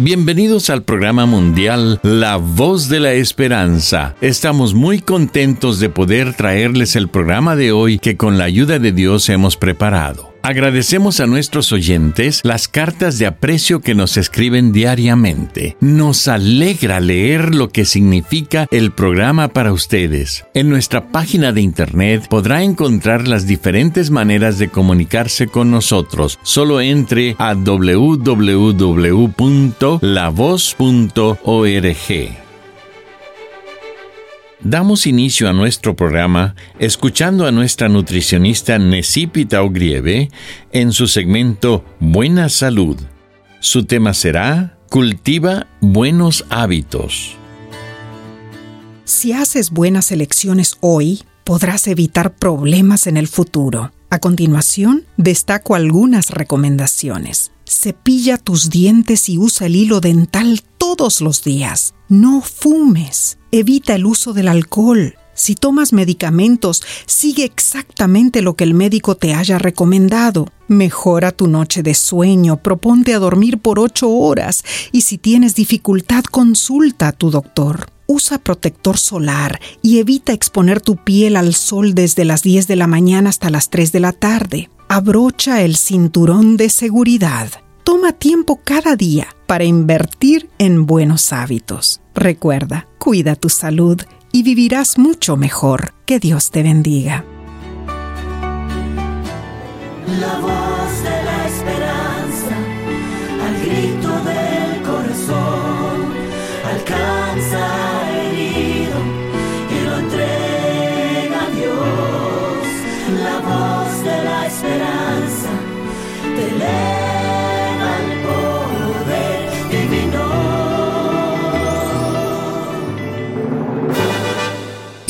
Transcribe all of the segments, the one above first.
Bienvenidos al programa mundial La Voz de la Esperanza. Estamos muy contentos de poder traerles el programa de hoy que con la ayuda de Dios hemos preparado. Agradecemos a nuestros oyentes las cartas de aprecio que nos escriben diariamente. Nos alegra leer lo que significa el programa para ustedes. En nuestra página de internet podrá encontrar las diferentes maneras de comunicarse con nosotros. Solo entre a www.lavoz.org. Damos inicio a nuestro programa escuchando a nuestra nutricionista Necipita Ogrieve en su segmento Buena Salud. Su tema será Cultiva buenos hábitos. Si haces buenas elecciones hoy, podrás evitar problemas en el futuro. A continuación, destaco algunas recomendaciones. Cepilla tus dientes y usa el hilo dental todos los días. No fumes. Evita el uso del alcohol. Si tomas medicamentos, sigue exactamente lo que el médico te haya recomendado. Mejora tu noche de sueño, proponte a dormir por ocho horas y si tienes dificultad, consulta a tu doctor. Usa protector solar y evita exponer tu piel al sol desde las 10 de la mañana hasta las 3 de la tarde. Abrocha el cinturón de seguridad. Toma tiempo cada día para invertir en buenos hábitos. Recuerda, cuida tu salud y vivirás mucho mejor. Que Dios te bendiga. La voz de la esperanza, al grito del corazón, alcanza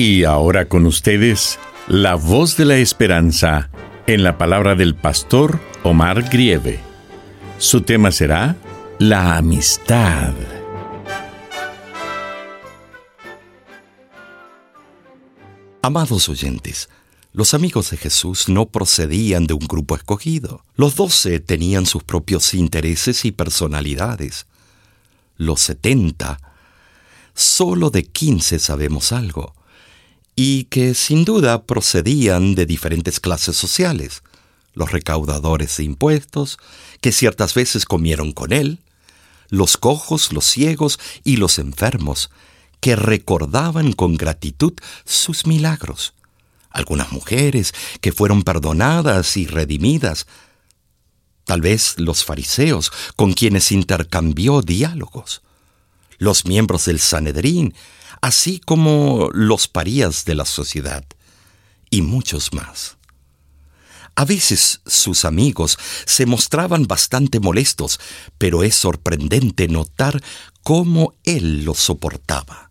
Y ahora con ustedes, la voz de la esperanza en la palabra del pastor Omar Grieve. Su tema será la amistad. Amados oyentes, los amigos de Jesús no procedían de un grupo escogido. Los doce tenían sus propios intereses y personalidades. Los setenta, solo de quince sabemos algo, y que sin duda procedían de diferentes clases sociales. Los recaudadores de impuestos, que ciertas veces comieron con él, los cojos, los ciegos y los enfermos, que recordaban con gratitud sus milagros. Algunas mujeres que fueron perdonadas y redimidas. Tal vez los fariseos con quienes intercambió diálogos. Los miembros del Sanedrín, así como los parías de la sociedad. Y muchos más. A veces sus amigos se mostraban bastante molestos, pero es sorprendente notar cómo él los soportaba.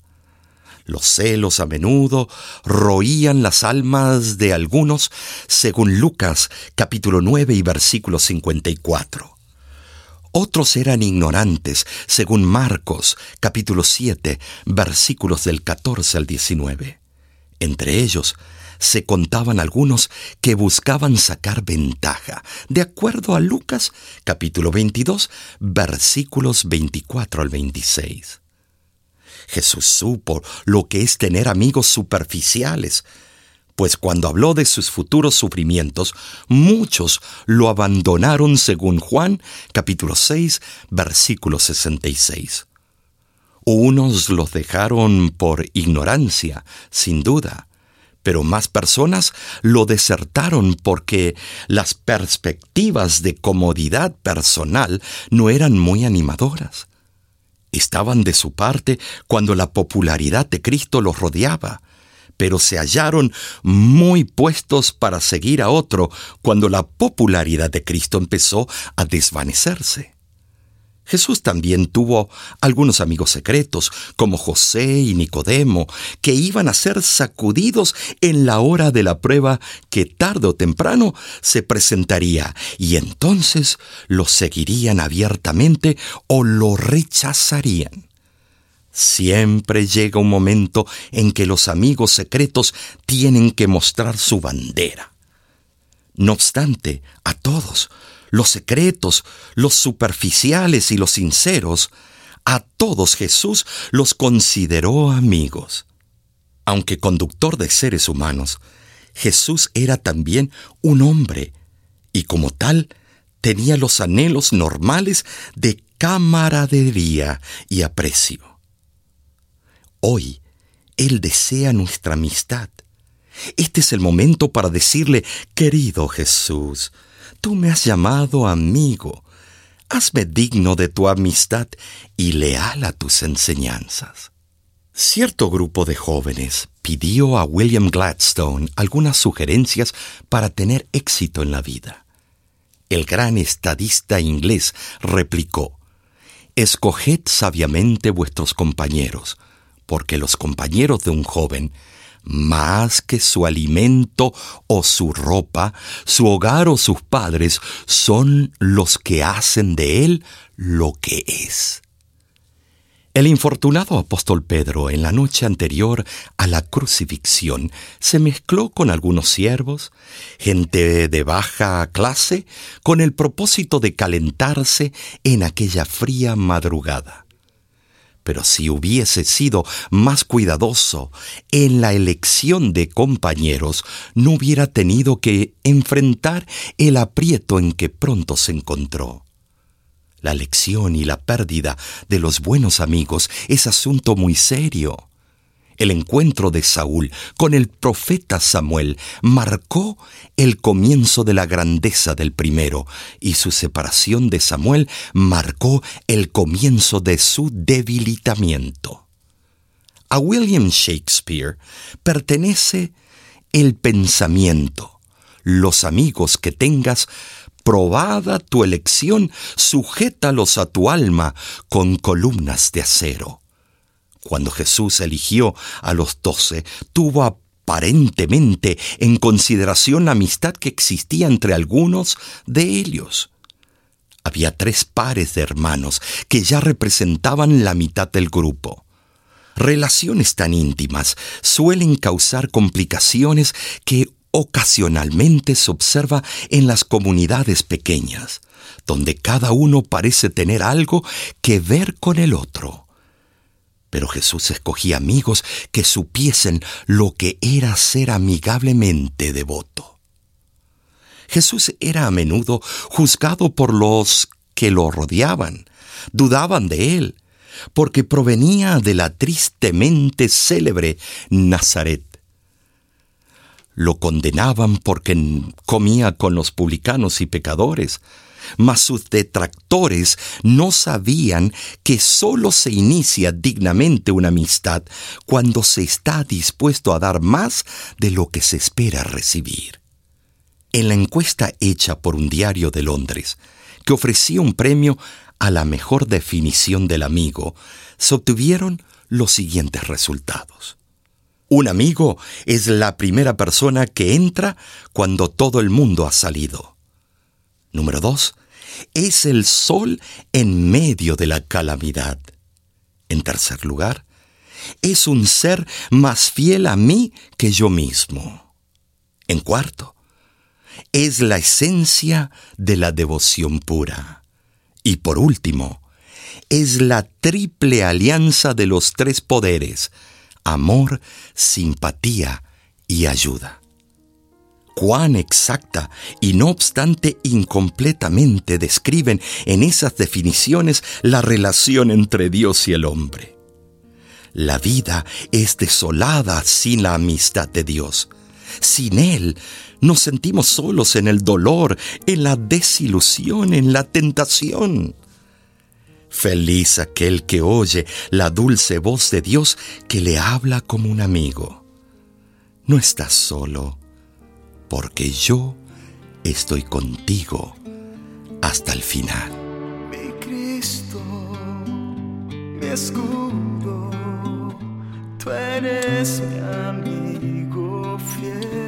Los celos a menudo roían las almas de algunos, según Lucas capítulo 9 y versículo 54. Otros eran ignorantes, según Marcos capítulo 7 versículos del 14 al 19. Entre ellos se contaban algunos que buscaban sacar ventaja, de acuerdo a Lucas capítulo 22 versículos 24 al 26. Jesús supo lo que es tener amigos superficiales, pues cuando habló de sus futuros sufrimientos, muchos lo abandonaron según Juan capítulo 6 versículo 66. Unos los dejaron por ignorancia, sin duda, pero más personas lo desertaron porque las perspectivas de comodidad personal no eran muy animadoras. Estaban de su parte cuando la popularidad de Cristo los rodeaba, pero se hallaron muy puestos para seguir a otro cuando la popularidad de Cristo empezó a desvanecerse. Jesús también tuvo algunos amigos secretos, como José y Nicodemo, que iban a ser sacudidos en la hora de la prueba que tarde o temprano se presentaría, y entonces lo seguirían abiertamente o lo rechazarían. Siempre llega un momento en que los amigos secretos tienen que mostrar su bandera. No obstante, a todos, los secretos, los superficiales y los sinceros, a todos Jesús los consideró amigos. Aunque conductor de seres humanos, Jesús era también un hombre y como tal tenía los anhelos normales de camaradería y aprecio. Hoy, Él desea nuestra amistad. Este es el momento para decirle, querido Jesús, Tú me has llamado amigo. Hazme digno de tu amistad y leal a tus enseñanzas. Cierto grupo de jóvenes pidió a William Gladstone algunas sugerencias para tener éxito en la vida. El gran estadista inglés replicó, Escoged sabiamente vuestros compañeros, porque los compañeros de un joven más que su alimento o su ropa, su hogar o sus padres son los que hacen de él lo que es. El infortunado apóstol Pedro en la noche anterior a la crucifixión se mezcló con algunos siervos, gente de baja clase, con el propósito de calentarse en aquella fría madrugada. Pero si hubiese sido más cuidadoso en la elección de compañeros, no hubiera tenido que enfrentar el aprieto en que pronto se encontró. La lección y la pérdida de los buenos amigos es asunto muy serio. El encuentro de Saúl con el profeta Samuel marcó el comienzo de la grandeza del primero y su separación de Samuel marcó el comienzo de su debilitamiento. A William Shakespeare pertenece el pensamiento. Los amigos que tengas, probada tu elección, sujétalos a tu alma con columnas de acero. Cuando Jesús eligió a los doce, tuvo aparentemente en consideración la amistad que existía entre algunos de ellos. Había tres pares de hermanos que ya representaban la mitad del grupo. Relaciones tan íntimas suelen causar complicaciones que ocasionalmente se observa en las comunidades pequeñas, donde cada uno parece tener algo que ver con el otro. Pero Jesús escogía amigos que supiesen lo que era ser amigablemente devoto. Jesús era a menudo juzgado por los que lo rodeaban, dudaban de él, porque provenía de la tristemente célebre Nazaret. Lo condenaban porque comía con los publicanos y pecadores, mas sus detractores no sabían que sólo se inicia dignamente una amistad cuando se está dispuesto a dar más de lo que se espera recibir. En la encuesta hecha por un diario de Londres, que ofrecía un premio a la mejor definición del amigo, se obtuvieron los siguientes resultados. Un amigo es la primera persona que entra cuando todo el mundo ha salido. Número dos, es el sol en medio de la calamidad. En tercer lugar, es un ser más fiel a mí que yo mismo. En cuarto, es la esencia de la devoción pura. Y por último, es la triple alianza de los tres poderes, amor, simpatía y ayuda cuán exacta y no obstante incompletamente describen en esas definiciones la relación entre Dios y el hombre. La vida es desolada sin la amistad de Dios. Sin Él nos sentimos solos en el dolor, en la desilusión, en la tentación. Feliz aquel que oye la dulce voz de Dios que le habla como un amigo. no estás solo, porque yo estoy contigo hasta el final. Mi Cristo, mi escudo, tú eres mi amigo fiel,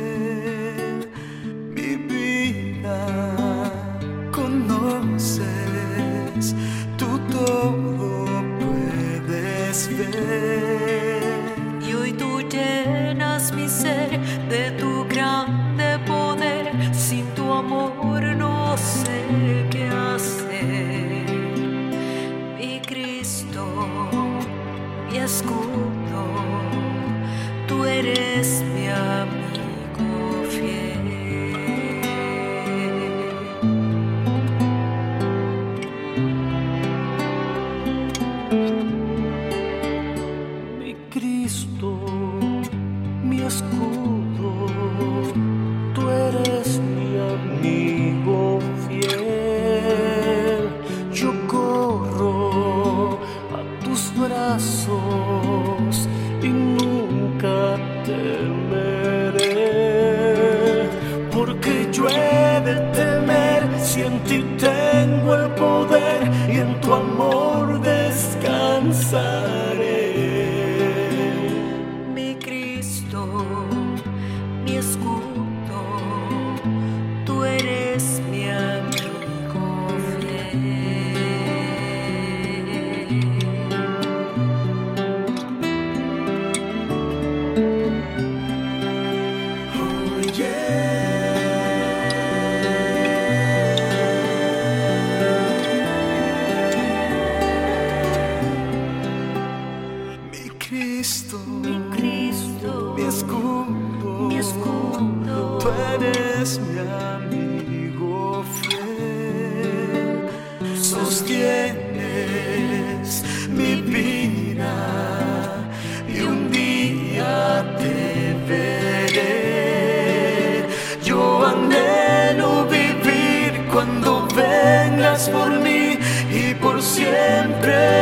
siempre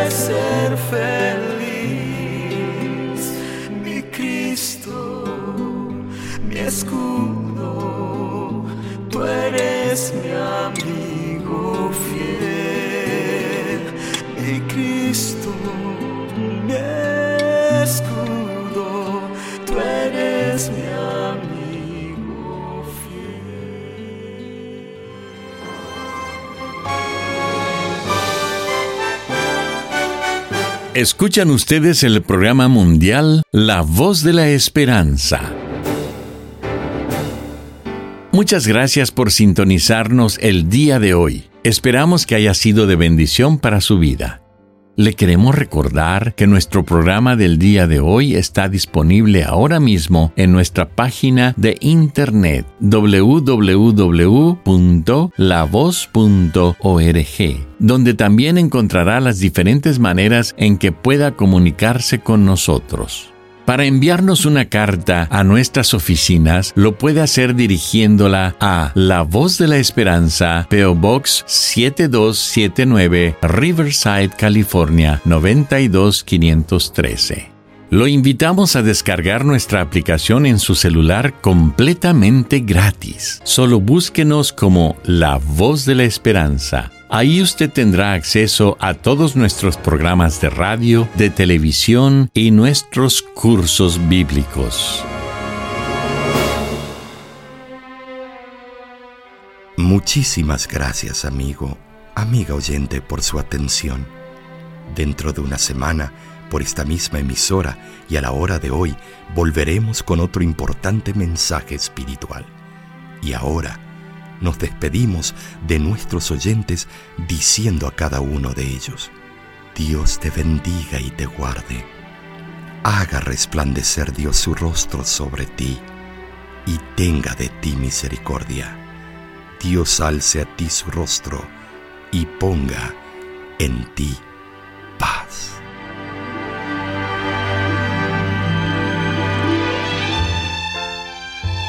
Escuchan ustedes el programa mundial La Voz de la Esperanza. Muchas gracias por sintonizarnos el día de hoy. Esperamos que haya sido de bendición para su vida. Le queremos recordar que nuestro programa del día de hoy está disponible ahora mismo en nuestra página de internet www.lavoz.org, donde también encontrará las diferentes maneras en que pueda comunicarse con nosotros. Para enviarnos una carta a nuestras oficinas, lo puede hacer dirigiéndola a La Voz de la Esperanza, PO Box 7279, Riverside, California 92513. Lo invitamos a descargar nuestra aplicación en su celular completamente gratis. Solo búsquenos como La Voz de la Esperanza. Ahí usted tendrá acceso a todos nuestros programas de radio, de televisión y nuestros cursos bíblicos. Muchísimas gracias, amigo, amiga oyente, por su atención. Dentro de una semana, por esta misma emisora y a la hora de hoy, volveremos con otro importante mensaje espiritual. Y ahora, nos despedimos de nuestros oyentes diciendo a cada uno de ellos, Dios te bendiga y te guarde. Haga resplandecer Dios su rostro sobre ti y tenga de ti misericordia. Dios alce a ti su rostro y ponga en ti